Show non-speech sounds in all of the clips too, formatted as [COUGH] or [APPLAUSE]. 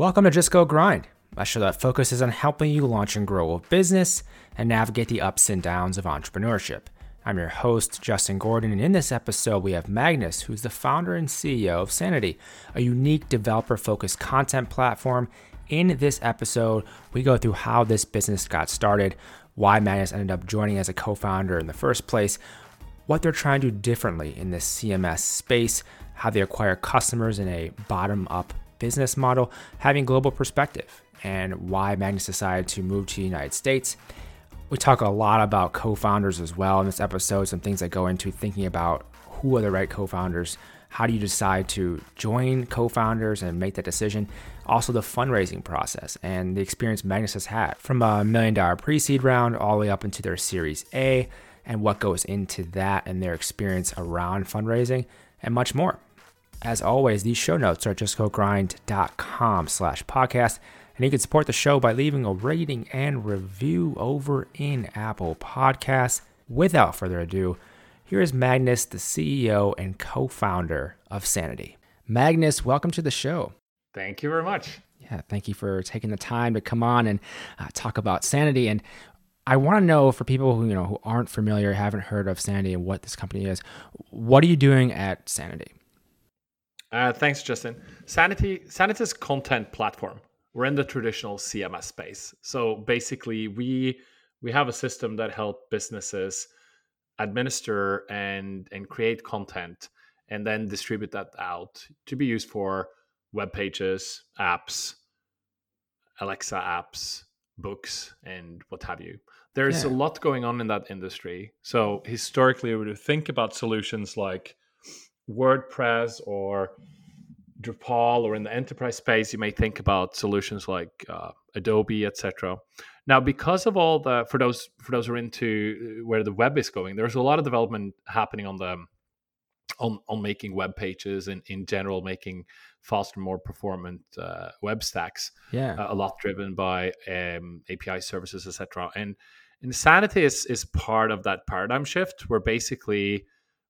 Welcome to Just Go Grind, a show that focuses on helping you launch and grow a business and navigate the ups and downs of entrepreneurship. I'm your host, Justin Gordon, and in this episode, we have Magnus, who's the founder and CEO of Sanity, a unique developer focused content platform. In this episode, we go through how this business got started, why Magnus ended up joining as a co founder in the first place, what they're trying to do differently in this CMS space, how they acquire customers in a bottom up business model, having global perspective, and why Magnus decided to move to the United States. We talk a lot about co founders as well in this episode, some things that go into thinking about who are the right co founders, how do you decide to join co founders and make that decision, also the fundraising process and the experience Magnus has had from a million dollar pre seed round all the way up into their Series A and what goes into that and their experience around fundraising and much more. As always, these show notes are at justgogrind.com slash podcast. And you can support the show by leaving a rating and review over in Apple Podcasts. Without further ado, here is Magnus, the CEO and co founder of Sanity. Magnus, welcome to the show. Thank you very much. Yeah, thank you for taking the time to come on and uh, talk about Sanity. And I want to know for people who you know who aren't familiar, haven't heard of Sanity and what this company is, what are you doing at Sanity? Uh, thanks, Justin. Sanity Sanity's content platform. We're in the traditional CMS space. So basically, we we have a system that help businesses administer and and create content and then distribute that out to be used for web pages, apps, Alexa apps, books, and what have you. There's yeah. a lot going on in that industry. So historically, we would think about solutions like WordPress or Drupal or in the enterprise space, you may think about solutions like uh, Adobe, etc. Now, because of all the for those for those who are into uh, where the web is going, there's a lot of development happening on the on on making web pages and in general making faster, more performant uh, web stacks. Yeah, uh, a lot driven by um, API services, etc. And Sanity is is part of that paradigm shift, where basically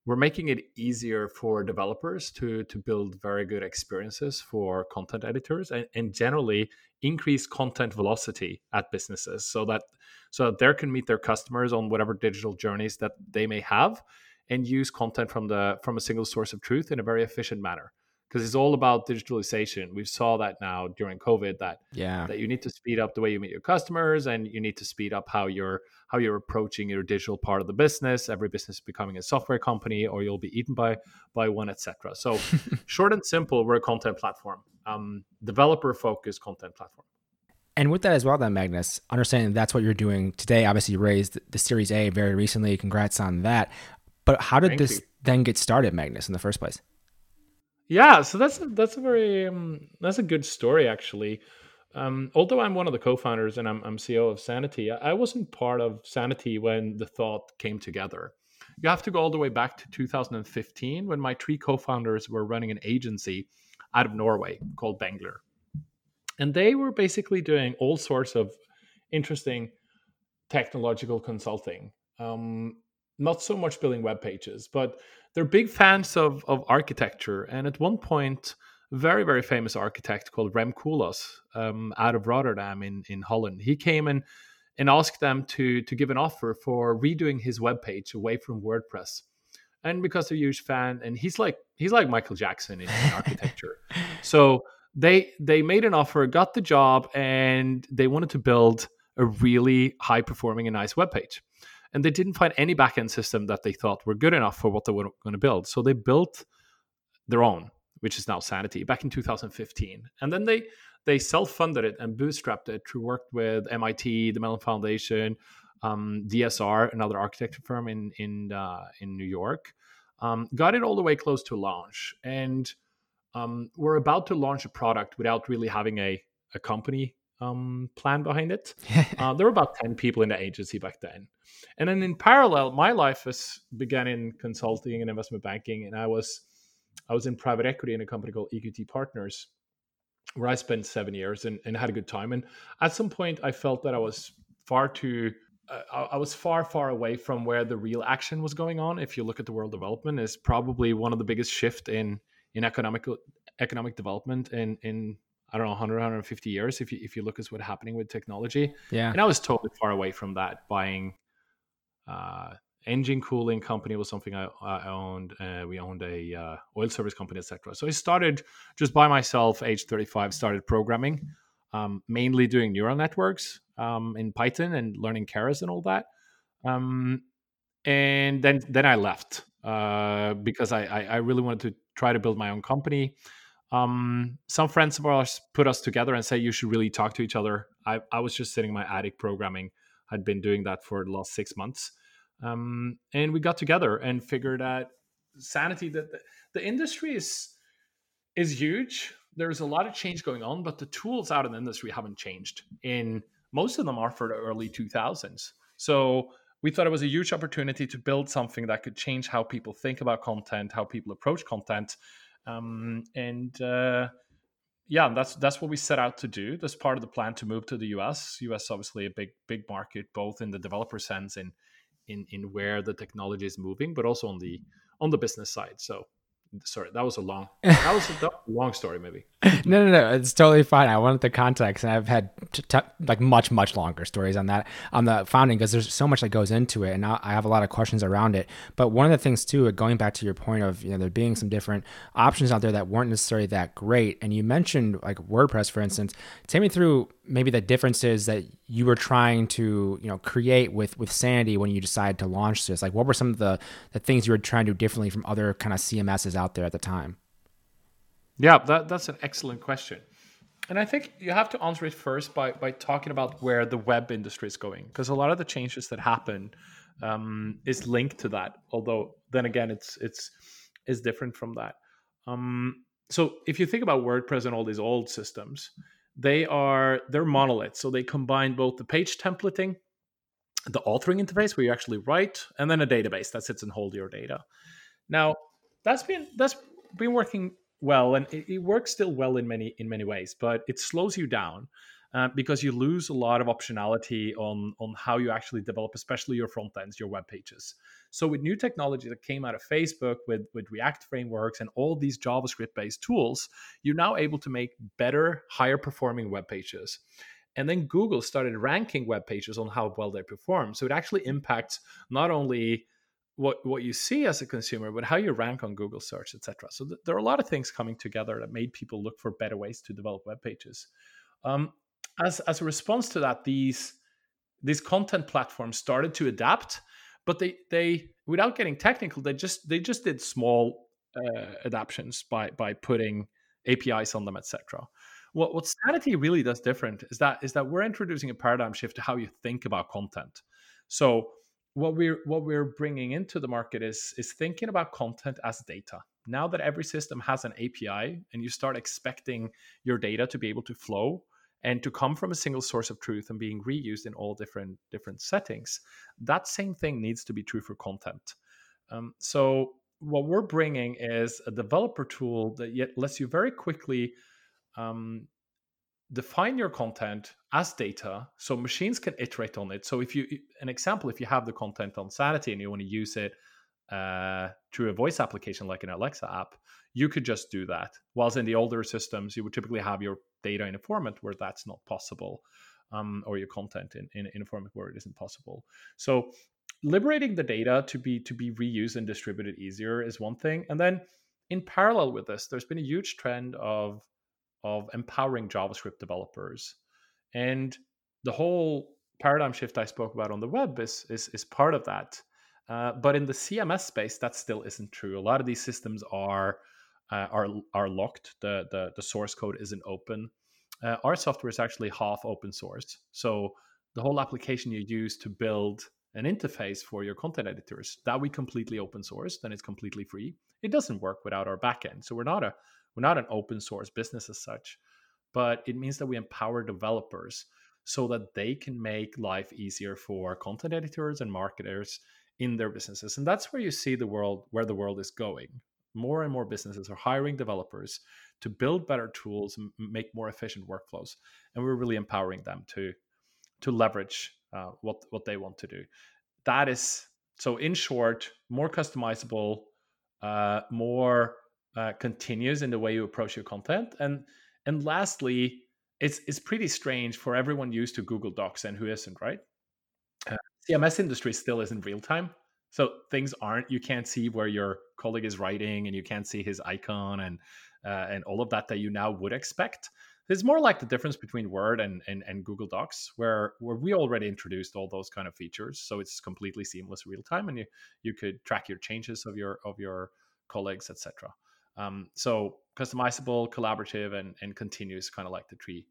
we're making it easier for developers to to build very good experiences for content editors and, and generally increase content velocity at businesses so that so that they can meet their customers on whatever digital journeys that they may have and use content from the from a single source of truth in a very efficient manner because it's all about digitalization. We saw that now during COVID that yeah that you need to speed up the way you meet your customers and you need to speed up how you're how you're approaching your digital part of the business. Every business is becoming a software company or you'll be eaten by by one, etc. So [LAUGHS] short and simple, we're a content platform, um, developer focused content platform. And with that as well, then Magnus, understanding that's what you're doing today. Obviously, you raised the Series A very recently. Congrats on that. But how did Thank this you. then get started, Magnus, in the first place? Yeah, so that's a, that's a very um, that's a good story actually. Um, although I'm one of the co-founders and I'm, I'm CEO of Sanity, I wasn't part of Sanity when the thought came together. You have to go all the way back to 2015 when my three co-founders were running an agency out of Norway called Bengler, and they were basically doing all sorts of interesting technological consulting. Um, not so much building web pages, but they're big fans of, of architecture. And at one point, a very, very famous architect called Rem Koolhaas um, out of Rotterdam in, in Holland, he came and, and asked them to, to give an offer for redoing his webpage away from WordPress. And because they're a huge fan, and he's like he's like Michael Jackson in, in architecture. [LAUGHS] So they they made an offer, got the job, and they wanted to build a really high performing and nice web page and they didn't find any backend system that they thought were good enough for what they were going to build. So they built their own, which is now Sanity, back in 2015, and then they they self-funded it and bootstrapped it through work with MIT, the Mellon Foundation, um, DSR, another architecture firm in in uh, in New York. Um, got it all the way close to launch, and um, we're about to launch a product without really having a a company um, plan behind it. [LAUGHS] uh, there were about 10 people in the agency back then. And then in parallel, my life was began in consulting and investment banking. And I was I was in private equity in a company called EQT Partners, where I spent seven years and, and had a good time. And at some point, I felt that I was far too uh, I was far, far away from where the real action was going on. If you look at the world development, is probably one of the biggest shift in in economic economic development in in I don't know 100 150 years if you if you look at what's happening with technology. Yeah. And I was totally far away from that. Buying uh, engine cooling company was something I, I owned. Uh, we owned a uh, oil service company, etc. So I started just by myself, age 35, started programming, um, mainly doing neural networks um, in Python and learning Keras and all that. Um, and then then I left uh, because I, I, I really wanted to try to build my own company. Um, some friends of ours put us together and say you should really talk to each other. I, I was just sitting in my attic programming. I'd been doing that for the last six months, um, and we got together and figured out sanity that the, the industry is is huge. There's a lot of change going on, but the tools out in the industry haven't changed. In most of them are for the early 2000s. So we thought it was a huge opportunity to build something that could change how people think about content, how people approach content, um, and uh, yeah, that's that's what we set out to do. That's part of the plan to move to the US. US obviously a big big market, both in the developer sense and in in where the technology is moving, but also on the on the business side. So sorry that was a long [LAUGHS] that was a long story maybe. No no no it's totally fine. I wanted the context and i've had t- t- like much much longer stories on that on the founding because there's so much that goes into it and i have a lot of questions around it. But one of the things too uh, going back to your point of you know there being some different options out there that weren't necessarily that great and you mentioned like wordpress for instance. Take me through maybe the differences that you were trying to you know create with with sanity when you decided to launch this. Like what were some of the the things you were trying to do differently from other kind of cms's out there at the time? Yeah that, that's an excellent question. And i think you have to answer it first by by talking about where the web industry is going because a lot of the changes that happen um, is linked to that although then again it's it's is different from that. Um, so if you think about wordpress and all these old systems they are they're monoliths so they combine both the page templating the authoring interface where you actually write and then a database that sits and hold your data now that's been that's been working well and it, it works still well in many in many ways but it slows you down uh, because you lose a lot of optionality on on how you actually develop, especially your front ends, your web pages. So with new technology that came out of Facebook, with with React frameworks and all these JavaScript based tools, you're now able to make better, higher performing web pages. And then Google started ranking web pages on how well they perform. So it actually impacts not only what what you see as a consumer, but how you rank on Google search, etc. So th- there are a lot of things coming together that made people look for better ways to develop web pages. Um, as as a response to that, these these content platforms started to adapt, but they they without getting technical, they just they just did small uh, adaptations by by putting APIs on them, etc. What what Sanity really does different is that is that we're introducing a paradigm shift to how you think about content. So what we're what we're bringing into the market is is thinking about content as data. Now that every system has an API and you start expecting your data to be able to flow and to come from a single source of truth and being reused in all different different settings that same thing needs to be true for content. Um, so what we're bringing is a developer tool that yet lets you very quickly um, define your content as data so machines can iterate on it. So if you an example if you have the content on sanity and you want to use it uh, through a voice application like an alexa app you could just do that. Whilst in the older systems you would typically have your data in a format where that's not possible, um, or your content in, in, in a format where it isn't possible. So liberating the data to be to be reused and distributed easier is one thing. And then in parallel with this, there's been a huge trend of of empowering JavaScript developers. And the whole paradigm shift I spoke about on the web is is, is part of that. Uh, but in the CMS space, that still isn't true. A lot of these systems are uh, are are locked. The, the the source code isn't open. Uh, our software is actually half open source, so the whole application you use to build an interface for your content editors that we completely open source, then it's completely free. It doesn't work without our backend, so we're not a we're not an open source business as such, but it means that we empower developers so that they can make life easier for content editors and marketers in their businesses and that's where you see the world where the world is going more and more businesses are hiring developers to build better tools and make more efficient workflows and we're really empowering them to to leverage uh, what what they want to do that is so in short more customizable uh, more uh, continuous in the way you approach your content and And lastly, it's it's pretty strange for everyone used to Google Docs and who isn't, right? Uh, CMS industry still isn't real time. So things aren't. You can't see where your colleague is writing, and you can't see his icon and uh, and all of that that you now would expect. It's more like the difference between Word and, and, and Google Docs, where where we already introduced all those kind of features, so it's completely seamless, real time, and you you could track your changes of your of your colleagues, etc. Um, so customizable, collaborative, and and continuous, kind of like the three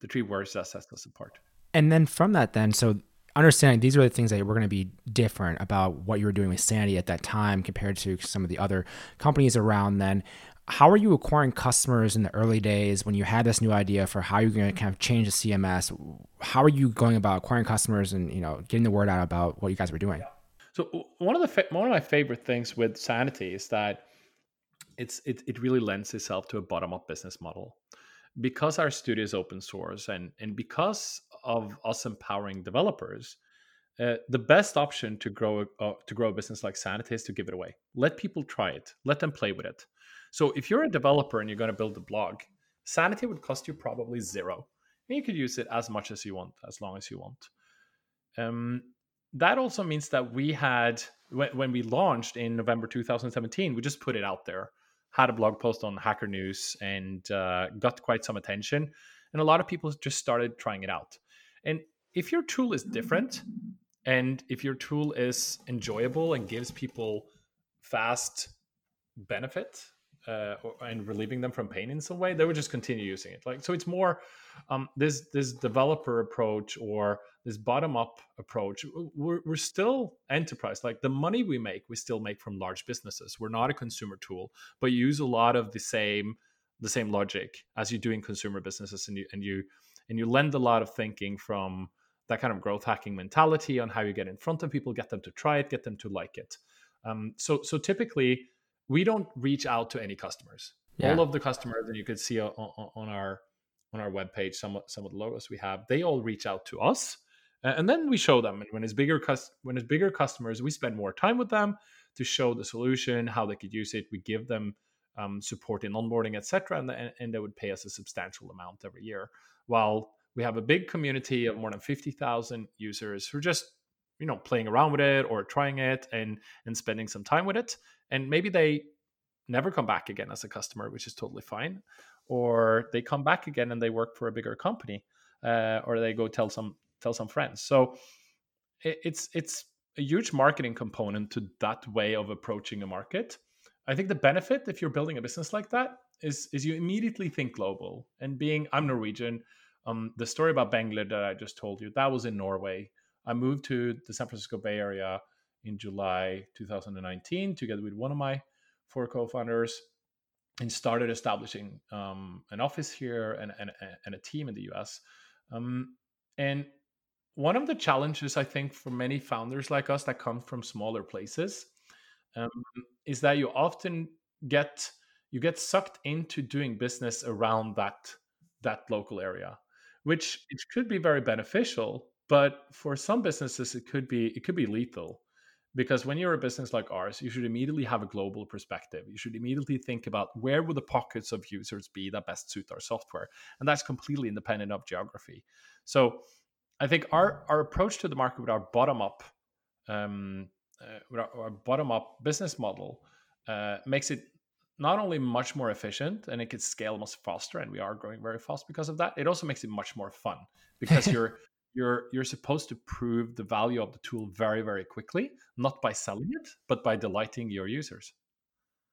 the three words that sets us apart. And then from that, then so understanding these are the things that were going to be different about what you were doing with Sanity at that time compared to some of the other companies around then. How are you acquiring customers in the early days when you had this new idea for how you're going to kind of change the CMS? How are you going about acquiring customers and you know getting the word out about what you guys were doing? So one of the fa- one of my favorite things with Sanity is that it's it, it really lends itself to a bottom up business model because our studio is open source and and because of us empowering developers, uh, the best option to grow uh, to grow a business like Sanity is to give it away. Let people try it. Let them play with it. So if you're a developer and you're going to build a blog, Sanity would cost you probably zero, and you could use it as much as you want, as long as you want. Um, that also means that we had when, when we launched in November 2017, we just put it out there. Had a blog post on Hacker News and uh, got quite some attention, and a lot of people just started trying it out. And if your tool is different and if your tool is enjoyable and gives people fast benefit uh, and relieving them from pain in some way, they would just continue using it. Like so, it's more um, this this developer approach or this bottom up approach. We're, we're still enterprise. Like the money we make, we still make from large businesses. We're not a consumer tool, but you use a lot of the same the same logic as you do in consumer businesses, and you and you and you lend a lot of thinking from that kind of growth hacking mentality on how you get in front of people, get them to try it, get them to like it. Um, so so typically we don't reach out to any customers. Yeah. All of the customers that you could see on, on our on our webpage, some some of the logos we have, they all reach out to us, and then we show them. And when it's bigger when it's bigger customers, we spend more time with them to show the solution, how they could use it. We give them um, support in onboarding, etc., and, and they would pay us a substantial amount every year while we have a big community of more than 50,000 users who are just you know playing around with it or trying it and and spending some time with it and maybe they never come back again as a customer which is totally fine or they come back again and they work for a bigger company uh, or they go tell some tell some friends. So it, it's it's a huge marketing component to that way of approaching a market. I think the benefit if you're building a business like that is is you immediately think global. And being I'm Norwegian, um, the story about Bengler that I just told you that was in Norway. I moved to the San Francisco Bay Area in July 2019 together with one of my four co-founders and started establishing um, an office here and, and, and, a team in the US. Um, and one of the challenges I think for many founders like us that come from smaller places um, is that you often get you get sucked into doing business around that that local area which it could be very beneficial but for some businesses it could be it could be lethal. Because when you're a business like ours you should immediately have a global perspective. You should immediately think about where would the pockets of users be that best suit our software and that's completely independent of geography. So i think our our approach to the market with our bottom up um, uh, with our, our bottom up business model uh, makes it not only much more efficient and it can scale much faster and we are growing very fast because of that it also makes it much more fun because [LAUGHS] you're you're you're supposed to prove the value of the tool very very quickly not by selling it but by delighting your users.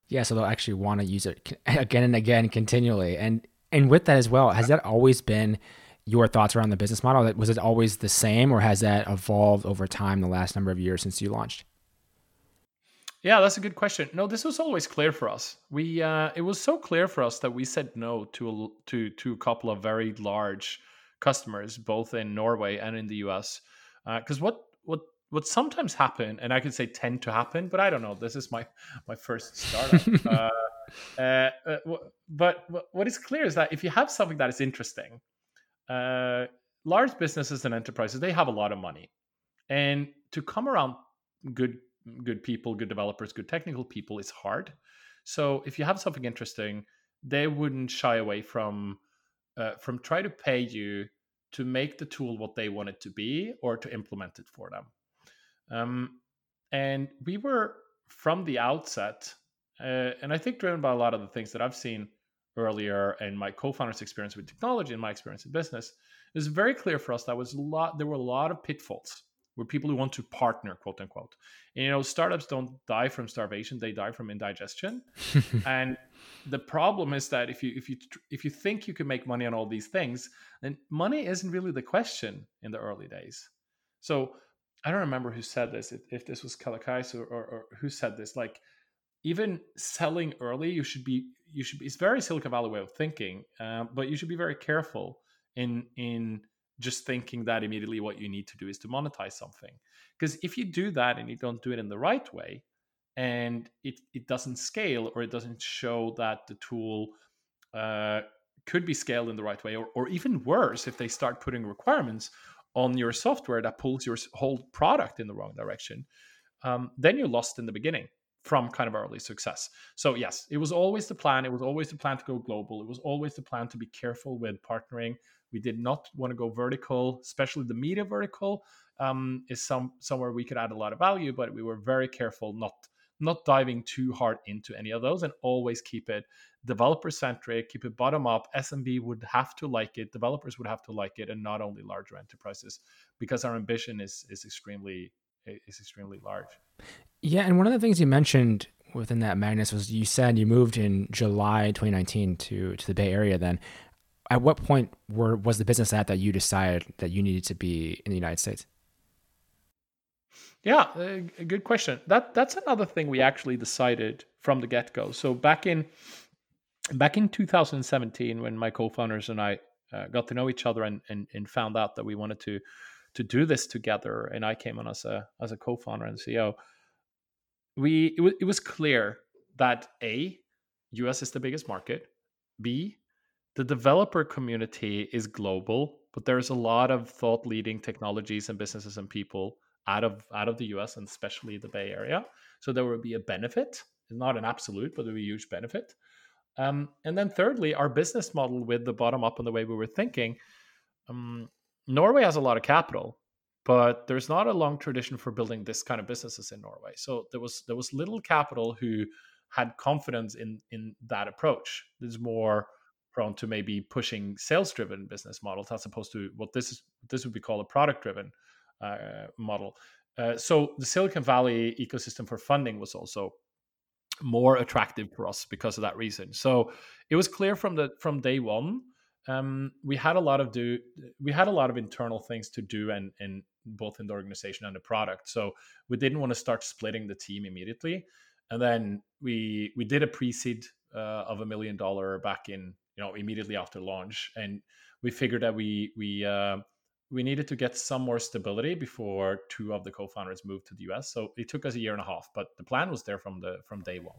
Yeah so they'll actually want to use it [LAUGHS] again and again continually and and with that as well has that always been your thoughts around the business model? Was it always the same or has that evolved over time the last number of years since you launched yeah, that's a good question. No, this was always clear for us. We uh, it was so clear for us that we said no to a, to to a couple of very large customers, both in Norway and in the US. Because uh, what what what sometimes happen, and I could say tend to happen, but I don't know. This is my my first startup. [LAUGHS] uh, uh, uh but what is clear is that if you have something that is interesting, uh, large businesses and enterprises they have a lot of money, and to come around good good people, good developers, good technical people is hard. So if you have something interesting, they wouldn't shy away from uh, from try to pay you to make the tool what they want it to be or to implement it for them. Um, and we were from the outset, uh, and I think driven by a lot of the things that I've seen earlier and my co-founder's experience with technology and my experience in business, it was very clear for us that was a lot. There were a lot of pitfalls where people who want to partner, quote unquote. And, you know, startups don't die from starvation; they die from indigestion. [LAUGHS] and the problem is that if you if you if you think you can make money on all these things, then money isn't really the question in the early days. So I don't remember who said this. If, if this was Kalakais or, or, or who said this, like even selling early, you should be you should be. It's very Silicon Valley way of thinking, uh, but you should be very careful in in just thinking that immediately what you need to do is to monetize something. Because if you do that and you don't do it in the right way, and it, it doesn't scale or it doesn't show that the tool uh, could be scaled in the right way, or, or even worse, if they start putting requirements on your software that pulls your whole product in the wrong direction, um, then you're lost in the beginning from kind of early success. So yes, it was always the plan. It was always the plan to go global. It was always the plan to be careful with partnering. We did not want to go vertical, especially the media vertical um, is some somewhere we could add a lot of value, but we were very careful not not diving too hard into any of those and always keep it developer centric, keep it bottom up. SMB would have to like it, developers would have to like it, and not only larger enterprises, because our ambition is is extremely is extremely large. Yeah, and one of the things you mentioned within that Magnus was you said you moved in July 2019 to to the Bay Area. Then, at what point were was the business at that you decided that you needed to be in the United States? Yeah, good question. That that's another thing we actually decided from the get go. So back in back in 2017, when my co-founders and I uh, got to know each other and, and and found out that we wanted to to do this together, and I came on as a as a co-founder and CEO, we it, w- it was clear that a US is the biggest market. B the developer community is global, but there's a lot of thought leading technologies and businesses and people out of out of the US and especially the Bay Area. So there would be a benefit, not an absolute, but a huge benefit. Um, and then thirdly, our business model with the bottom up and the way we were thinking, um, Norway has a lot of capital, but there's not a long tradition for building this kind of businesses in Norway. So there was there was little capital who had confidence in in that approach. There's more prone to maybe pushing sales driven business models as opposed to what this is this would be called a product driven uh, model. Uh, so the Silicon Valley ecosystem for funding was also more attractive for us because of that reason. So it was clear from the from day one. Um, we had a lot of do we had a lot of internal things to do and and both in the organization and the product. So we didn't want to start splitting the team immediately. And then we we did a pre-seed uh, of a million dollar back in you know immediately after launch, and we figured that we we uh, we needed to get some more stability before two of the co-founders moved to the US. So it took us a year and a half, but the plan was there from the from day one.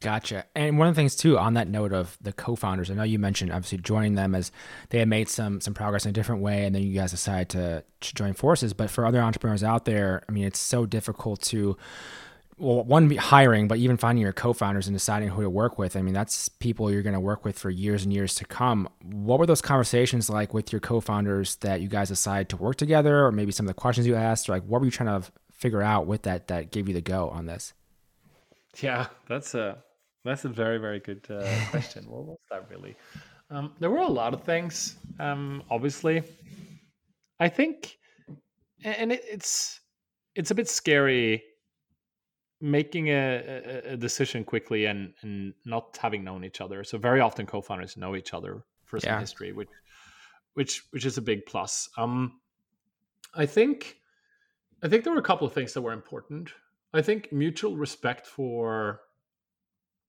Gotcha. And one of the things too, on that note of the co-founders, I know you mentioned obviously joining them as they had made some some progress in a different way, and then you guys decided to, to join forces. But for other entrepreneurs out there, I mean, it's so difficult to well, one hiring, but even finding your co-founders and deciding who to work with. I mean, that's people you're going to work with for years and years to come. What were those conversations like with your co-founders that you guys decided to work together, or maybe some of the questions you asked, or like what were you trying to figure out with that that gave you the go on this? Yeah, that's a that's a very very good uh, [LAUGHS] question. what was that really? Um, there were a lot of things. Um, obviously, I think, and it, it's it's a bit scary making a, a, decision quickly and and not having known each other. So very often co-founders know each other for some yeah. history, which which which is a big plus. Um, I think I think there were a couple of things that were important. I think mutual respect for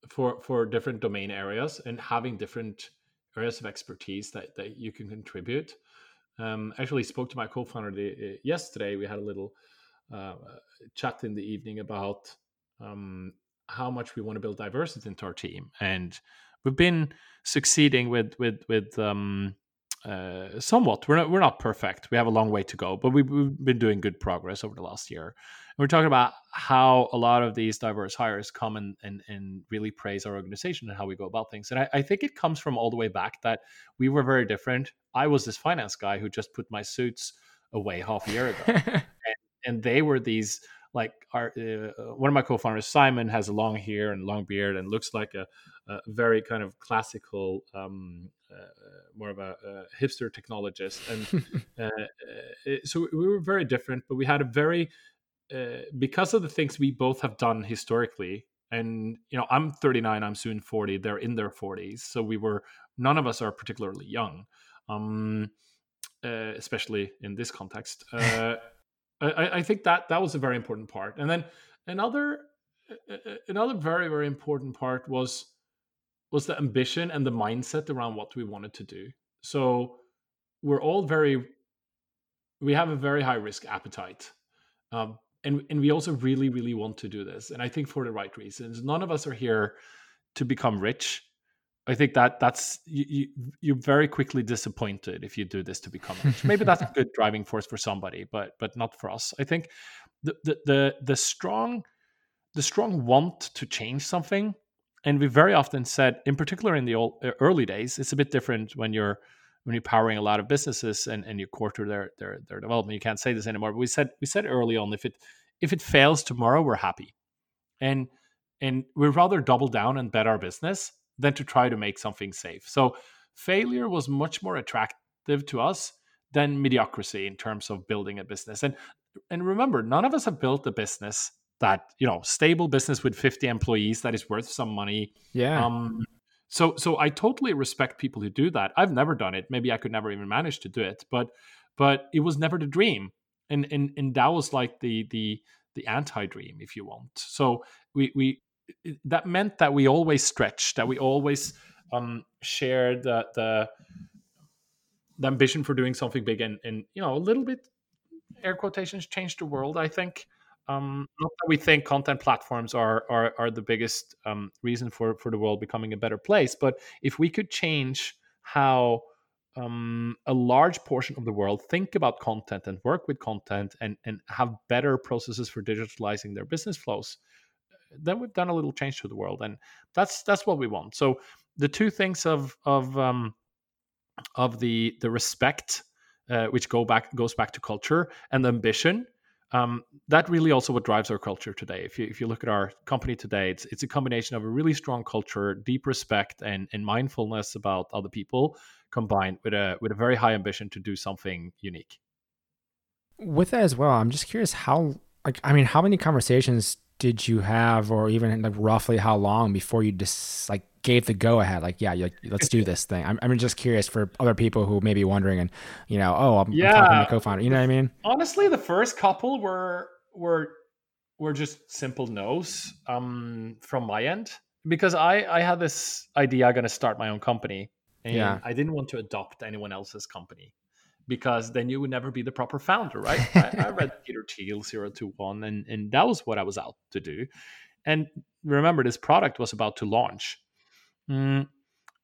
for for different domain areas and having different areas of expertise that that you can contribute. Um, actually spoke to my co-founder the, yesterday. We had a little uh, chat in the evening about um, how much we want to build diversity into our team, and we've been succeeding with with with um, uh, somewhat. We're not we're not perfect. We have a long way to go, but we've, we've been doing good progress over the last year. And we're talking about how a lot of these diverse hires come and, and, and really praise our organization and how we go about things. And I, I think it comes from all the way back that we were very different. I was this finance guy who just put my suits away half a year ago, [LAUGHS] and, they were these like our uh, one of my co-founders simon has a long hair and long beard and looks like a, a very kind of classical um, uh, more of a, a, hipster technologist. And [LAUGHS] uh, uh, so we were very different but we had a very uh, because of the things we both have done historically and you know i'm 39 i'm soon 40 they're in their 40s so we were none of us are particularly young um, uh, especially in this context I, I think that that was a very important part. And then another another very very important part was was the ambition and the mindset around what we wanted to do. So we're all very we have a very high risk appetite. Um, and and we also really really want to do this and i think for the right reasons none of us are here to become rich I think that that's you, you are very quickly disappointed if you do this to become rich. Maybe that's a good [LAUGHS] driving force for somebody, but but not for us. I think the the the, the strong the strong want to change something, and we very often said, in particular in the old, uh, early days, it's a bit different when you're when you're powering a lot of businesses and, and you quarter their, their their development. You can't say this anymore. But we said we said early on if it if it fails tomorrow, we're happy, and and we'd rather double down and bet our business than to try to make something safe. So failure was much more attractive to us than mediocrity in terms of building a business. And and remember, none of us have built a business that you know stable business with 50 employees that is worth some money. Yeah. Um, so so I totally respect people who do that. I've never done it. Maybe I could never even manage to do it, but but it was never the dream. And and and that was like the the the anti-dream if you want. So we we that meant that we always stretched, that we always um, shared the, the, the ambition for doing something big, and and you know a little bit air quotations changed the world. I think. Um, not that we think content platforms are are, are the biggest um, reason for for the world becoming a better place, but if we could change how um, a large portion of the world think about content and work with content and and have better processes for digitalizing their business flows, then we've done a little change to the world, and that's that's what we want. So the two things of of um, of the the respect, uh, which go back goes back to culture and ambition. Um, that really also what drives our culture today. If you if you look at our company today, it's it's a combination of a really strong culture, deep respect, and and mindfulness about other people, combined with a with a very high ambition to do something unique. With that as well, I'm just curious how like I mean, how many conversations did you have, or even like roughly how long before you just like gave the go ahead? Like, yeah, like, let's do this thing. I'm, I'm just curious for other people who may be wondering, and you know, oh, I'm, yeah. I'm talking to co-founder. You know what I mean? Honestly, the first couple were were were just simple no's um, from my end because I I had this idea I'm going to start my own company, and yeah. I didn't want to adopt anyone else's company because then you would never be the proper founder, right? [LAUGHS] I, I, read Peter Thiel Zero to One and, and that was what I was out to do. And remember, this product was about to launch. Mm,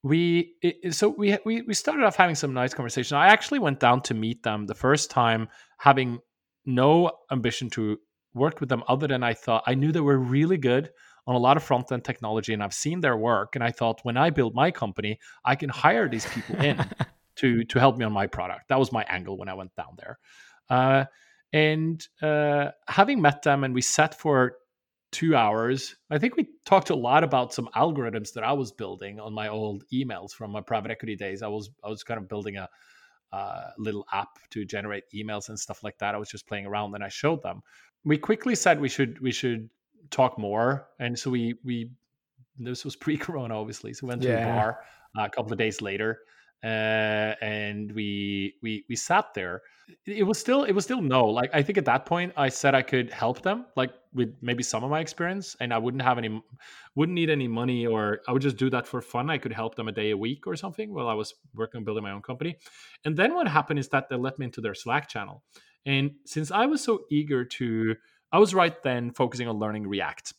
we it, so we, we we started off having some nice conversation. I actually went down to meet them the first time, having no ambition to work with them other than I thought I knew they were really good on a lot of front end technology and I've seen their work. And I thought when I build my company, I can hire these people in [LAUGHS] to to help me on my product. That was my angle when I went down there. Uh, and uh, having met them, and we sat for two hours. I think we talked a lot about some algorithms that I was building on my old emails from my private equity days. I was I was kind of building a uh, little app to generate emails and stuff like that. I was just playing around, and I showed them. We quickly said we should we should talk more, and so we we this was [LAUGHS] pre-corona, obviously. So we went to yeah. a bar uh, a couple of days later uh, and we we we sat there. It was still it was still no. Like I think at that point I said I could help them, like with maybe some of my experience, and I wouldn't have any, wouldn't need any money, or I would just do that for fun. I could help them a day a week or something while I was working on building my own company. And then what happened is that they let me into their Slack channel, and since I was so eager to, I was right then focusing on learning React,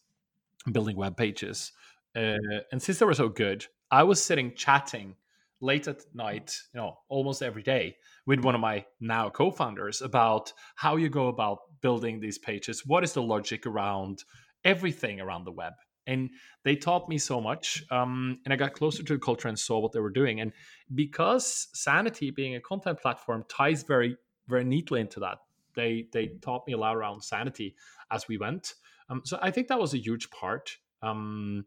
building web pages, uh, and since they were so good, I was sitting chatting late at night, you know, almost every day with one of my now co-founders about how you go about building these pages. What is the logic around everything around the web? And they taught me so much, um, and I got closer to the culture and saw what they were doing. And because Sanity, being a content platform, ties very, very neatly into that, they they taught me a lot around Sanity as we went. Um, so I think that was a huge part. Um,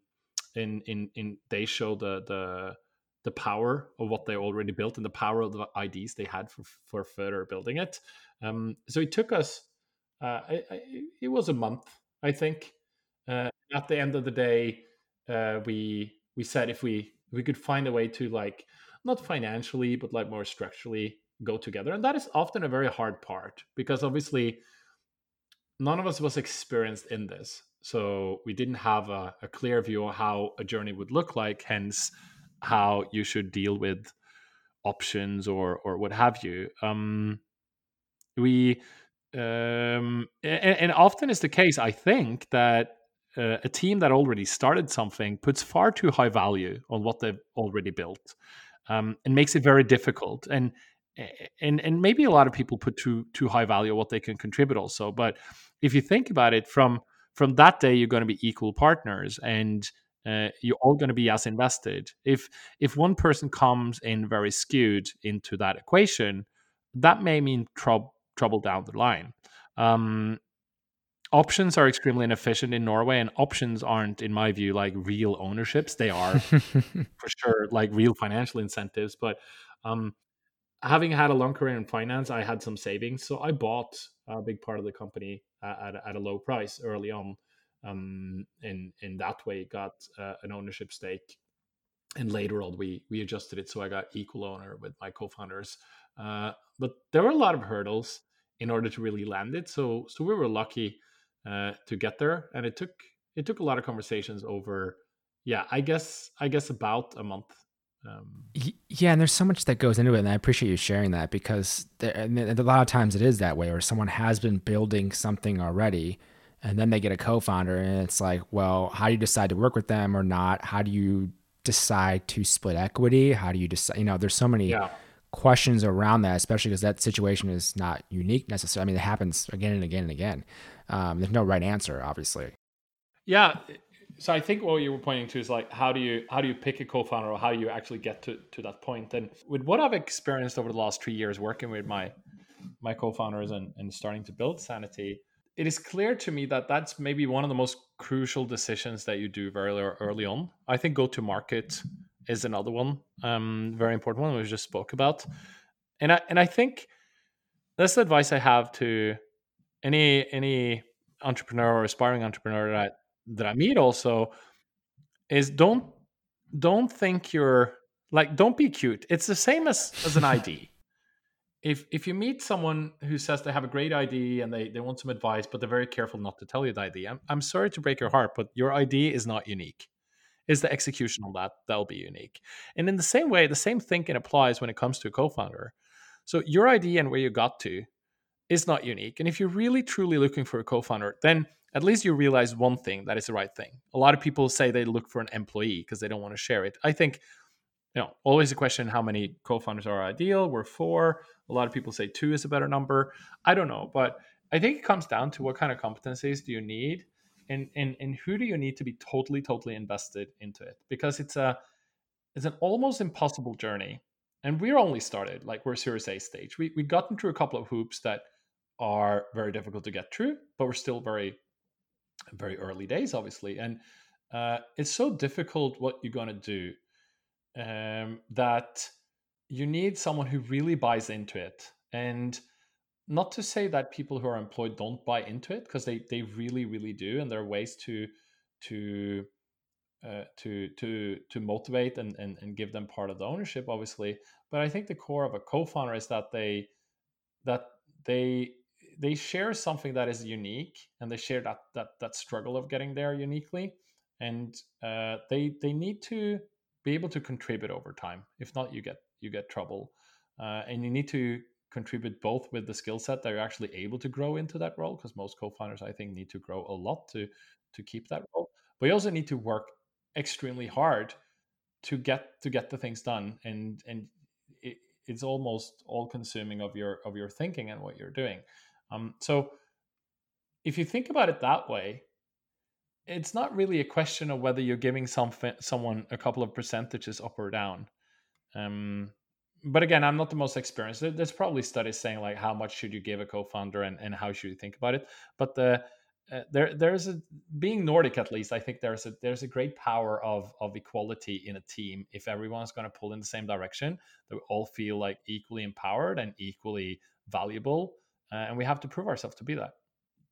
in in in they show the the the power of what they already built and the power of the ideas they had for for further building it. Um, so it took us. Uh, it was a month, I think. Uh, at the end of the day, uh, we we said if we we could find a way to like not financially but like more structurally go together, and that is often a very hard part because obviously none of us was experienced in this. So we didn't have a, a clear view of how a journey would look like, hence how you should deal with options or or what have you. Um, we um, and, and, often is the case. I think that uh, a team that already started something puts far too high value on what they've already built, um, and makes it very difficult. And and and maybe a lot of people put too too high value on what they can contribute also. But if you think about it from from that day you're going to be equal partners and uh, you're all going to be as invested. If if one person comes in very skewed into that equation that may mean troub- trouble down the line. Um, options are extremely inefficient in norway and options aren't in my view like real ownerships. They are [LAUGHS] for sure like real financial incentives but um, having had a long career in finance, I had some savings, so I bought a big part of the company at, at a low price early on. Um, in that way, got uh, an ownership stake, and later on we we adjusted it so I got equal owner with my co-founders. Uh, but there were a lot of hurdles in order to really land it. So so we were lucky uh, to get there, and it took it took a lot of conversations over. Yeah, I guess I guess about a month um, yeah, and there's so much that goes into it, and I appreciate you sharing that because there, a lot of times it is that way, where someone has been building something already, and then they get a co-founder, and it's like, well, how do you decide to work with them or not? How do you decide to split equity? How do you decide? You know, there's so many yeah. questions around that, especially because that situation is not unique necessarily. I mean, it happens again and again and again. Um, there's no right answer, obviously. Yeah, so I think what you were pointing to is like how do you how do you pick a co-founder or how do you actually get to, to that point? And with what I've experienced over the last three years working with my my co-founders and, and starting to build Sanity, it is clear to me that that's maybe one of the most crucial decisions that you do very early on. I think go to market is another one, um, very important one we just spoke about, and I and I think that's the advice I have to any any entrepreneur or aspiring entrepreneur that that I meet also is don't don't think you're like don't be cute. It's the same as as an ID. If if you meet someone who says they have a great idea and they, they want some advice, but they're very careful not to tell you the idea, I'm, I'm sorry to break your heart, but your idea is not unique. Is the execution on that that'll be unique. And in the same way, the same thinking applies when it comes to a co-founder. So your idea and where you got to is not unique. And if you're really truly looking for a co-founder, then at least you realize one thing that is the right thing. A lot of people say they look for an employee because they don't want to share it. I think, you know, always a question how many co-founders are ideal. We're four. A lot of people say two is a better number. I don't know, but I think it comes down to what kind of competencies do you need and and and who do you need to be totally totally invested into it because it's a it's an almost impossible journey and we're only started like we're series a stage we we've gotten through a couple of hoops that are very difficult to get through but we're still very very early days, obviously, and uh, it's so difficult what you're going to do um, that you need someone who really buys into it. And not to say that people who are employed don't buy into it because they they really really do and there are ways to to uh, to to to motivate and, and and give them part of the ownership obviously. But i think the core of a co-founder is that they that they they share something that is unique and they share that that that struggle of getting there uniquely. And uh, they they need to be able to contribute over time. If not you get you get trouble. Uh, and you need to contribute both with the skill set that you're actually able to grow into that role because most co-founders i think need to grow a lot to to keep that role but you also need to work extremely hard to get to get the things done and and it, it's almost all consuming of your of your thinking and what you're doing. Um, so if you think about it that way it's not really a question of whether you're giving some someone a couple of percentages up or down um, but again i'm not the most experienced there's probably studies saying like how much should you give a co-founder and, and how should you think about it but the uh, there there's a being Nordic at least. I think there's a there's a great power of of equality in a team. If everyone's going to pull in the same direction, they all feel like equally empowered and equally valuable, uh, and we have to prove ourselves to be that.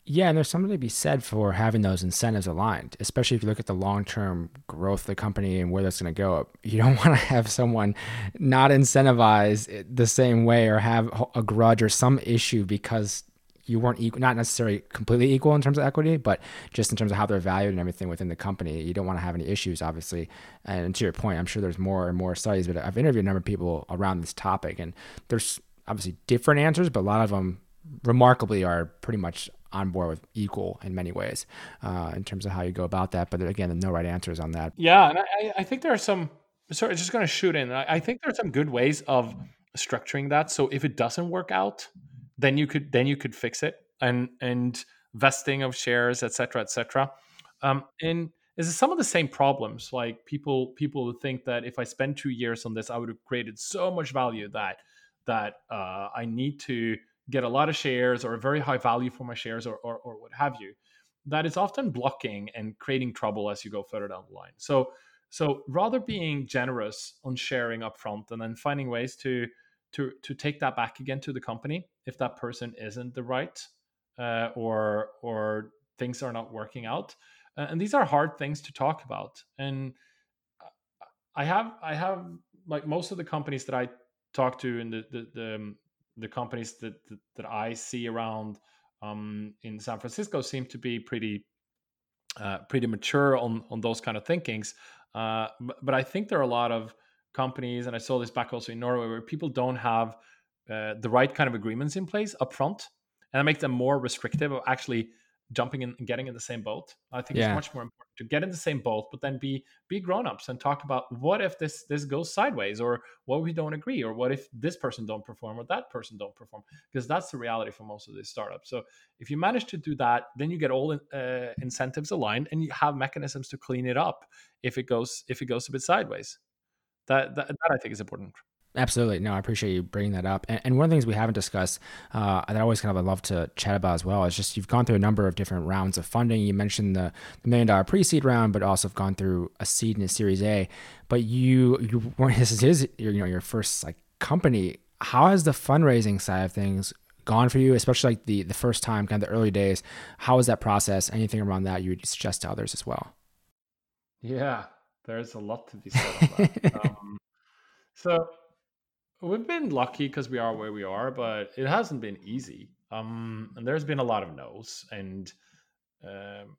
Yeah, and there's something to be said for having those incentives aligned, especially if you look at the long term growth of the company and where that's going to go. You don't [LAUGHS] want to have someone not incentivized the same way or have a grudge or some issue because you weren't equal, not necessarily completely equal in terms of equity, but just in terms of how they're valued and everything within the company. You don't want to have any issues, obviously. And to your point, I'm sure there's more and more studies, but I've interviewed a number of people around this topic, and there's obviously different answers, but a lot of them remarkably are pretty much on board with equal in many ways uh, in terms of how you go about that. But again, no right answers on that. Yeah, and I, I think there are some. Sorry, just going to shoot in. I think there are some good ways of structuring that. So if it doesn't work out, then you could then you could fix it and and vesting of shares, et etc., etc. Um, and is some of the same problems. Like people people think that if I spend two years on this, I would have created so much value that that uh, I need to get a lot of shares or a very high value for my shares or, or, or what have you. That is often blocking and creating trouble as you go further down the line. So so rather being generous on sharing upfront and then finding ways to to to take that back again to the company if that person isn't the right uh, or or things are not working out uh, and these are hard things to talk about and i have i have like most of the companies that i talk to in the the the, um, the companies that, that, that i see around um, in san francisco seem to be pretty uh, pretty mature on on those kind of thinkings. Uh, but, but i think there are a lot of companies, and I saw this back also in Norway, where people don't have uh, the right kind of agreements in place upfront, and that makes them more restrictive of actually jumping in and getting in the same boat. I think yeah. it's much more important to get in the same boat, but then be be grown-ups and talk about what if this this goes sideways, or what we don't agree, or what if this person don't perform or that person don't perform, because that's the reality for most of these startups. So if you manage to do that, then you get all uh, incentives aligned, and you have mechanisms to clean it up if it goes if it goes a bit sideways that, that, that I think is important. Absolutely. No, I appreciate you bringing that up. And, and one of the things we haven't discussed uh, that I always kind of love to chat about as well is just you've gone through a number of different rounds of funding. You mentioned the, the million dollar pre seed round, but also have gone through a seed and a Series A. But you you [LAUGHS] weren't this is your, you know your first like company. How has the fundraising side of things gone for you, especially like the the first time, kind of the early days? How was that process? Anything around that you would suggest to others as well? Yeah, there's a lot to be said on that. [LAUGHS] um, so we've been lucky because we are where we are, but it hasn't been easy. Um, and there's been a lot of no's. And um,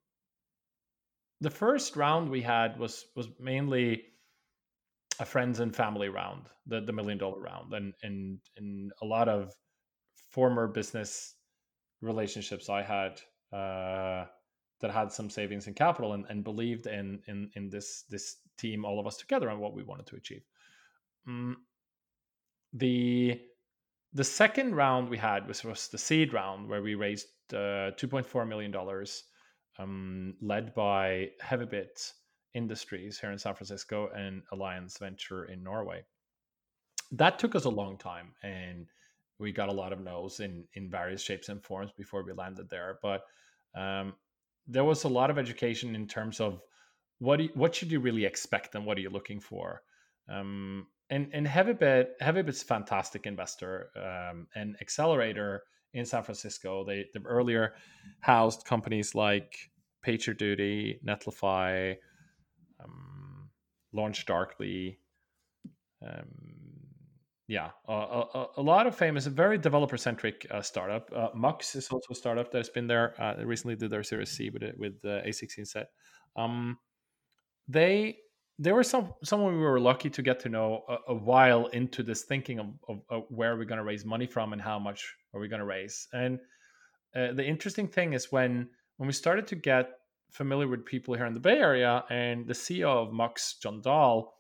the first round we had was was mainly a friends and family round, the the million dollar round, and and and a lot of former business relationships I had. Uh, that had some savings and capital and, and believed in, in in this this team, all of us together, and what we wanted to achieve. Mm, the the second round we had was, was the seed round where we raised uh, 2.4 million dollars, um, led by Heavybit Industries here in San Francisco and Alliance Venture in Norway. That took us a long time, and we got a lot of no's in in various shapes and forms before we landed there. But um, there was a lot of education in terms of what you, what should you really expect and what are you looking for. Um, and and Heavybit Heavybit's a fantastic investor um, and accelerator in San Francisco. They they've earlier housed companies like PagerDuty, Netlify, um, um, yeah, uh, a, a, lot of famous, very developer centric uh, startup. Uh, Mux is also a startup that has been there. Uh, they recently did their Series C with it with the a16z. Um, they they were some someone we were lucky to get to know a, a while into this thinking of, of, of where are we going to raise money from and how much are we going to raise. And uh, the interesting thing is when when we started to get familiar with people here in the Bay Area, and the CEO of Mux, Jon Dahl,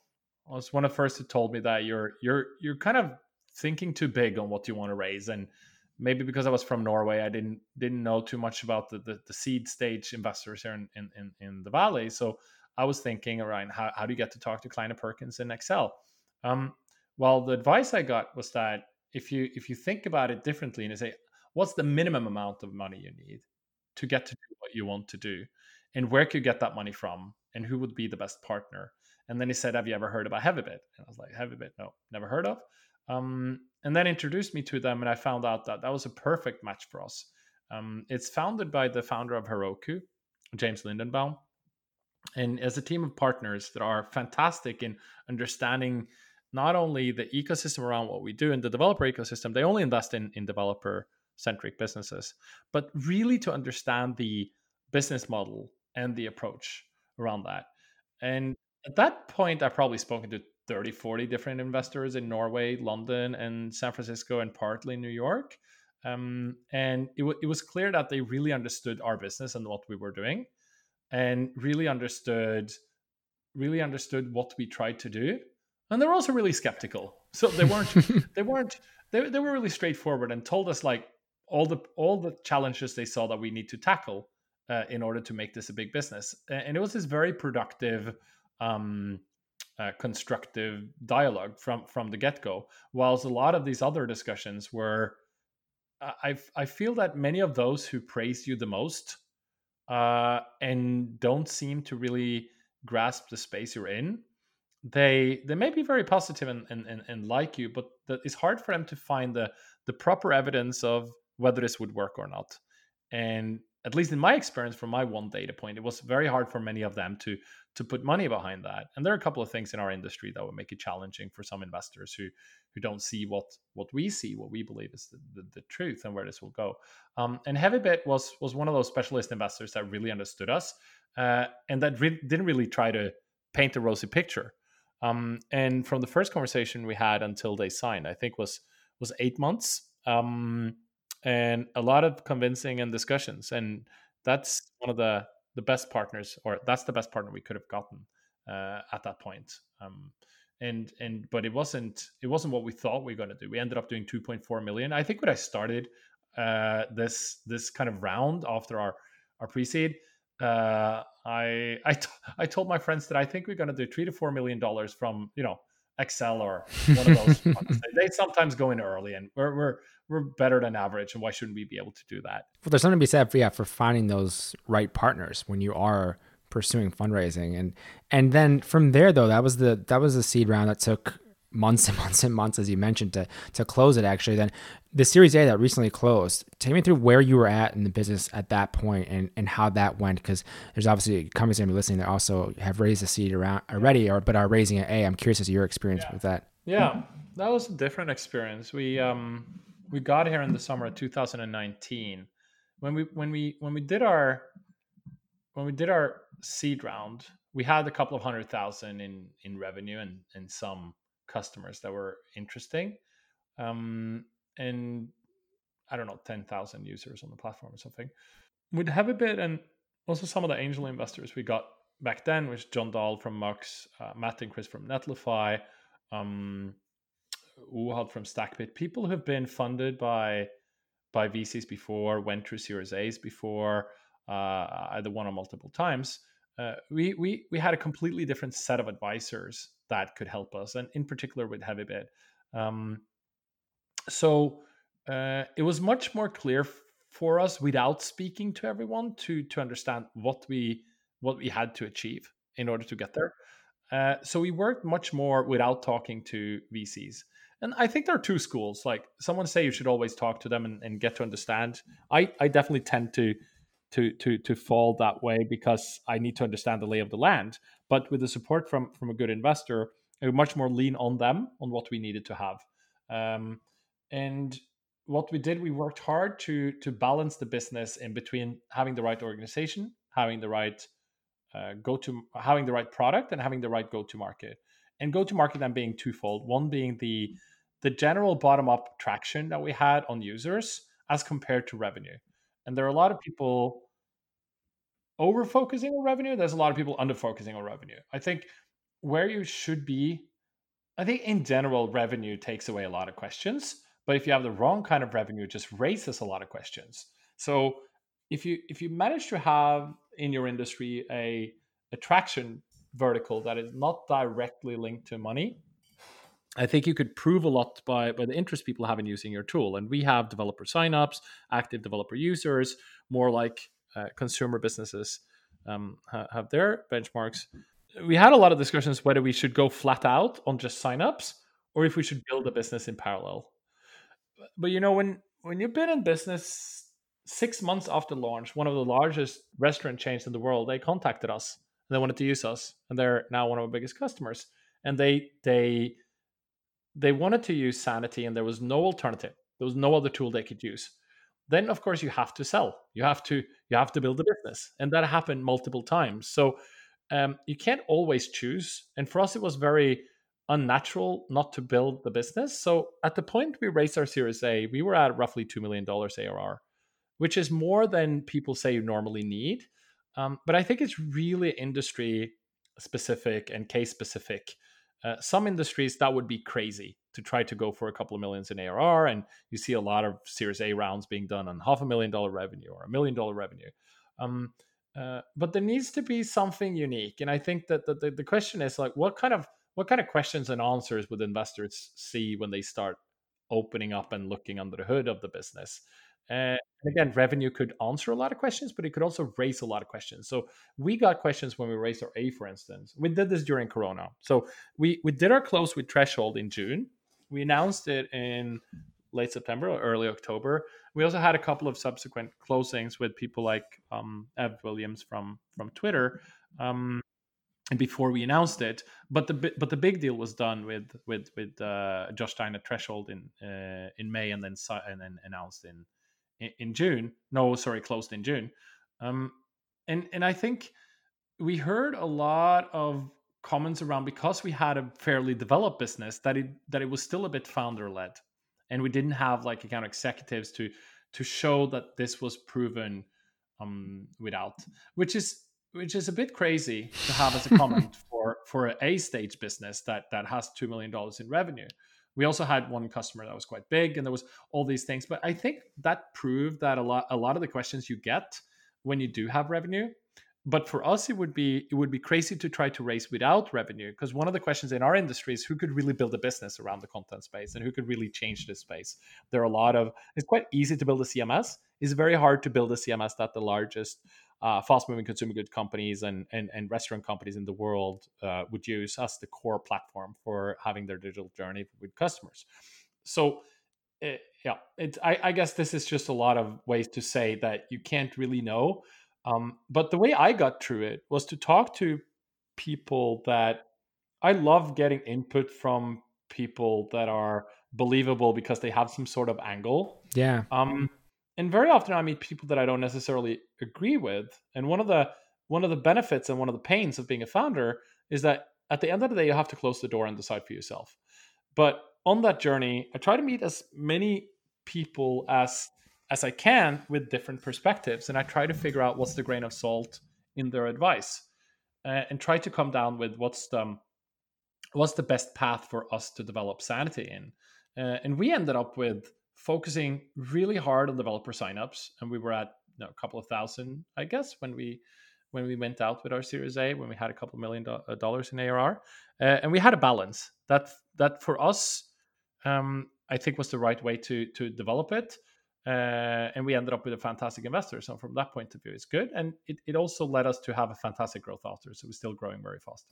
was one of the first who told me that you're you're you're kind of thinking too big on what you want to raise and maybe because I was from Norway, I didn't didn't know too much about the the, the seed stage investors here in, in in the valley. So I was thinking around how, how do you get to talk to Kleiner Perkins in Accel? Um, well, the advice I got was that if you if you think about it differently and you say, what's the minimum amount of money you need to get to do what you want to do, and where could you get that money from, and who would be the best partner? And then he said, "Have you ever heard about Heavybit?" And I was like, "Heavybit? No, never heard of." Um, and then introduced me to them, and I found out that that was a perfect match for us. Um, it's founded by the founder of Heroku, James Lindenbaum, and as a team of partners that are fantastic in understanding not only the ecosystem around what we do in the developer ecosystem, they only invest in, in developer centric businesses, but really to understand the business model and the approach around that. And at that point, I've probably spoken to 30, 40 different investors in Norway, London, and San Francisco, and partly New York. Um, and it, w- it was clear that they really understood our business and what we were doing and really understood really understood what we tried to do and they were also really skeptical so they weren't [LAUGHS] they weren't they, they were really straightforward and told us like all the all the challenges they saw that we need to tackle uh, in order to make this a big business and it was this very productive um, uh, constructive dialogue from from the get go. Whilst a lot of these other discussions were, I I feel that many of those who praise you the most, uh, and don't seem to really grasp the space you're in, they they may be very positive and and, and, and like you, but that it's hard for them to find the the proper evidence of whether this would work or not. And at least in my experience from my one data point it was very hard for many of them to to put money behind that. And there are a couple of things in our industry that would make it challenging for some investors who who don't see what what we see what we believe is the, the, the truth and where this will go. Um, and heavybit was was one of those specialist investors that really understood us uh, and that re- didn't really try to paint a rosy picture. Um, and from the first conversation we had until they signed i think was was eight months. Um, and a lot of convincing and discussions and that's one of the the best partners or that's the best partner we could have gotten uh, at that point um, and and but it wasn't it wasn't what we thought we were going to do. We ended up doing 2.4 million. I think when i started uh, this this kind of round after our our pre-seed uh, I, I, t- I told my friends that I think we're going to do three to four million dollars from you know Accel or [LAUGHS] one of those. they sometimes go in early, and we're we're we're better than average. And why shouldn't we be able to do that? Well, there's something to be said for yeah for finding those right partners when you are pursuing fundraising, and and then from there though that was the that was the seed round that took months and [LAUGHS] months and months, as you mentioned, to to close it. Actually, then the Series A that recently closed. Take me through where you were at in the business at that point and and how that went, because there's obviously companies going to be listening that also have raised a seed around already, or but are raising an A. I'm curious as to your experience yeah. with that. Yeah, that was a different experience. We um we got here in the summer of 2019 when we when we when we did our when we did our seed round we had a couple of hundred thousand in in revenue and and some customers that were interesting. Um, and I don't know, 10,000 users on the platform or something. Heavybit, and also some of the angel investors we got back then, which Jon Dahl from Mux, uh, Matt and Chris from Netlify, um, Ohad from Stackbit, people who've been funded by by VCs before, went through Series A's before, uh, either one or multiple times. Uh, we we we had a completely different set of advisors that could help us, and in particular with Heavybit. Um, so uh, it was much more clear for us without speaking to everyone to to understand what we what we had to achieve in order to get there. Uh, so we worked much more without talking to VCs. And I think there are two schools. Like someone say you should always talk to them and, and get to understand. I, I definitely tend to to to to fall that way because I need to understand the lay of the land. But with the support from from a good investor, I would much more lean on them on what we needed to have. Um, and what we did, we worked hard to to balance the business in between having the right organization, having the right uh, go to having the right product, and having the right go to market. And go to market then being twofold. One being the the general bottom up traction that we had on users as compared to revenue. And there are a lot of people over focusing on revenue. There's a lot of people under focusing on revenue. I think where you should be I think in general, revenue takes away a lot of questions. But if you have the wrong kind of revenue, it just raises a lot of questions. So if you if you manage to have in your industry a attraction vertical that is not directly linked to money, I think you could prove a lot by, by the interest people have in using your tool. And we have developer signups, active developer users, more like uh, consumer businesses um, ha- have their benchmarks. We had a lot of discussions whether we should go flat out on just signups or if we should build a business in parallel. But you know, when when you've been in business six months after launch, one of the largest restaurant chains in the world, they contacted us. And they wanted to use us, and they're now one of our biggest customers. And they they they wanted to use Sanity, and there was no alternative. There was no other tool they could use. Then, of course, you have to sell. You have to you have to build a business, and that happened multiple times. So um, you can't always choose. And for us, it was very unnatural not to build the business. So at the point we raised our Series A, we were at roughly two million dollars ARR, which is more than people say you normally need. Um, but I think it's really industry specific and case specific uh, some industries that would be crazy to try to go for a couple of millions in ARR, and you see a lot of Series A rounds being done on half a million dollar revenue or a million dollar revenue. Um, uh, but there needs to be something unique, and I think that the, the, the question is like, what kind of what kind of questions and answers would investors see when they start opening up and looking under the hood of the business? Uh, and again, revenue could answer a lot of questions, but it could also raise a lot of questions. So we got questions when we raised our A, for instance. We did this during Corona. So we we did our close with Threshold in June. We announced it in late September or early October. We also had a couple of subsequent closings with people like um, Ev Williams from from Twitter. Um, and before we announced it, but the but the big deal was done with with with uh, Josh Stein at Threshold in uh, in May, and then and then announced in in, June. No, sorry, closed in June. Um, and and I think we heard a lot of comments around because we had a fairly developed business that it that it was still a bit founder led, and we didn't have like account executives to to show that this was proven um, without, which is which is a bit crazy to have as a comment [LAUGHS] for for a stage business that that has two million dollars in revenue we also had one customer that was quite big and there was all these things but i think that proved that a lot a lot of the questions you get when you do have revenue but for us it would be it would be crazy to try to raise without revenue because one of the questions in our industry is who could really build a business around the content space and who could really change this space. There are a lot of it's quite easy to build a cms it's very hard to build a cms that the largest uh, fast moving consumer goods companies and, and, and restaurant companies in the world uh, would use as the core platform for having their digital journey with customers. So, it, eh, yeah, it, I, I, guess this is just a lot of ways to say that you can't really know. Um, but the way I got through it was to talk to people that I love getting input from people that are believable because they have some sort of angle. Yeah. Um, and very often I meet people that I don't necessarily agree with. And one of the one of the benefits and one of the pains of being a founder is that at the end of the day you have to close the door and decide for yourself. But on that journey, I try to meet as many people as as I can with different perspectives, and I try to figure out what's the grain of salt in their advice, uh, and try to come down with what's the what's the best path for us to develop sanity in. Uh, and we ended up with focusing really hard on developer signups, and we were at you know, a couple of thousand, I guess, when we when we went out with our Series A, when we had a couple million do- uh, dollars in ARR, uh, and we had a balance that that for us, um, I think was the right way to to develop it. Uh, and we ended up with a fantastic investor. So from that point of view, it's good, and it, it also led us to have a fantastic growth after. So we're still growing very fast.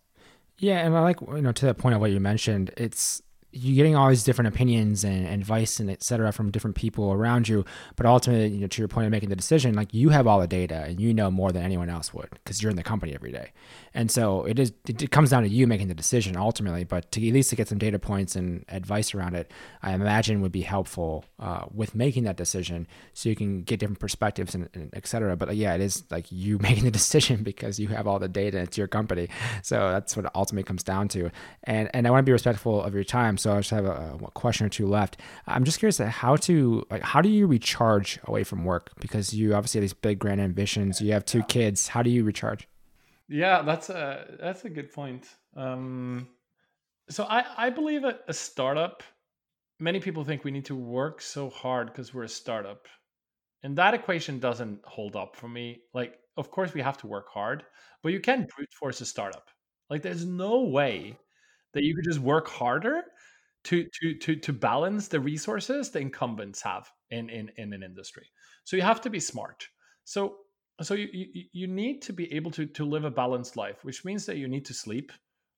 Yeah, and I like you know to that point of what you mentioned, it's you're getting all these different opinions and, advice and et cetera from different people around you. But ultimately, you know, to your point of making the decision, like you have all the data and you know more than anyone else would because you're in the company every day. And so it is, it, comes down to you making the decision ultimately. But to at least to get some data points and advice around it, I imagine would be helpful uh, with making that decision so you can get different perspectives and, and et cetera. But yeah, it is like you [LAUGHS] making the decision because you have all the data. And it's your company. So that's what it ultimately comes down to. And, and I want to be respectful of your time so I just have a, a, question or two left. I'm just curious how to like how do you recharge away from work because you obviously have these big grand ambitions. You have two kids. How do you recharge? Yeah, that's a that's a good point. Um, So I, I believe a, a startup, many people think we need to work so hard because we're a startup. And that equation doesn't hold up for me. Like, of course, we have to work hard, but you can't brute force a startup. Like, there's no way that you could just work harder to to to to balance the resources the incumbents have in in in an industry. So you have to be smart. So so you you, you need to be able to to live a balanced life, which means that you need to sleep.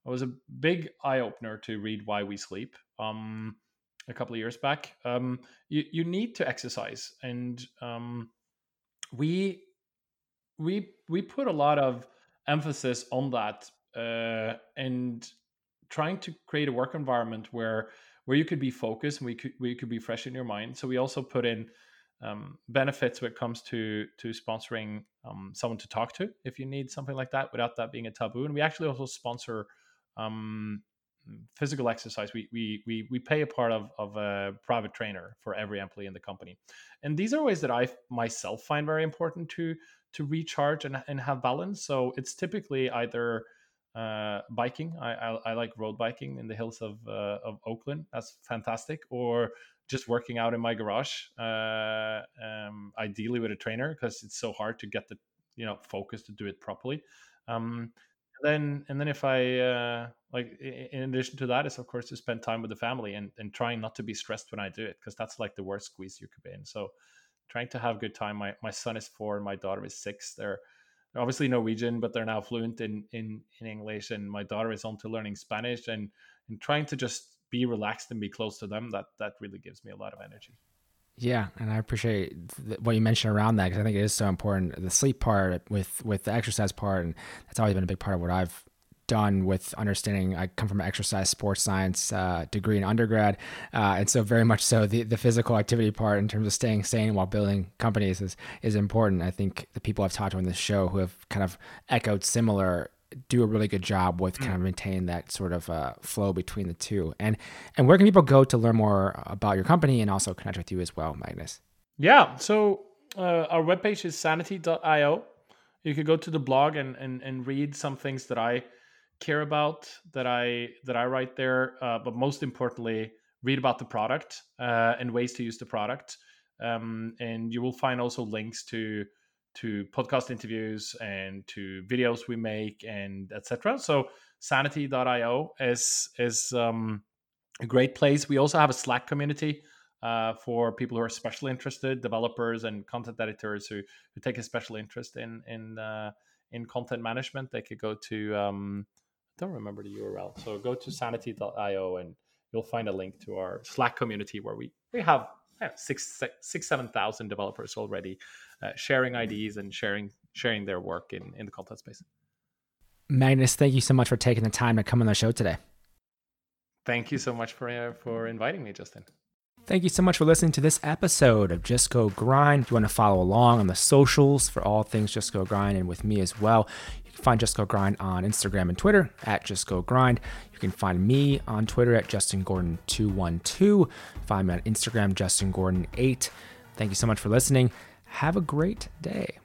It was a big eye opener to read why we sleep. Um, a couple of years back. Um, you you need to exercise, and um, we we we put a lot of emphasis on that, uh, and trying to create a work environment where where you could be focused and we could you could be fresh in your mind. So we also put in um, benefits when it comes to to sponsoring um, someone to talk to if you need something like that without that being a taboo. And we actually also sponsor um, physical exercise. We, we we we pay a part of of a private trainer for every employee in the company, and these are ways that I myself find very important to to recharge and, and have balance. So it's typically either uh, biking. I, I, I like road biking in the hills of uh, of Oakland. That's fantastic. Or just working out in my garage, uh, um, ideally with a trainer because it's so hard to get the you know focus to do it properly. Um, and then and then if I uh, like in addition to that is of course to spend time with the family and, and trying not to be stressed when I do it because that's like the worst squeeze you could be in. So trying to have good time. My my son is four and my daughter is six. They're obviously Norwegian, but they're now fluent in in in English. And my daughter is on to learning Spanish and and trying to just be relaxed and be close to them. That that really gives me a lot of energy. Yeah, and I appreciate what you mentioned around that because I think it is so important. The sleep part with with the exercise part, and that's always been a big part of what I've done with understanding. I come from an exercise sports science uh, degree in undergrad, uh, and so very much so the, the physical activity part in terms of staying sane while building companies is is important. I think the people I've talked to on this show who have kind of echoed similar do a really good job with kind of mm. maintaining that sort of uh, flow between the two. And and where can people go to learn more about your company and also connect with you as well, Magnus? Yeah, so uh, our webpage is sanity.io. You could go to the blog and, and and read some things that I care about that I that I write there. Uh, but most importantly, read about the product uh, and ways to use the product. Um, and you will find also links to to podcast interviews and to videos we make and etc. So sanity.io is is um, a great place. We also have a Slack community uh, for people who are especially interested, developers and content editors who who take a special interest in in uh, in content management. They could go to um, don't remember the URL. So go to sanity.io and you'll find a link to our Slack community where we, we have know, six, six, seven thousand developers already uh, sharing IDs and sharing sharing their work in, in the content space. Magnus, thank you so much for taking the time to come on the show today. Thank you so much for uh, for inviting me, Justin. Thank you so much for listening to this episode of Just Go Grind. If you want to follow along on the socials for all things Just Go Grind and with me as well, find Just Go Grind on Instagram and Twitter at Just Go Grind. You can find me on Twitter at Justin Gordon212. Find me on Instagram, Justin Gordon8. Thank you so much for listening. Have a great day.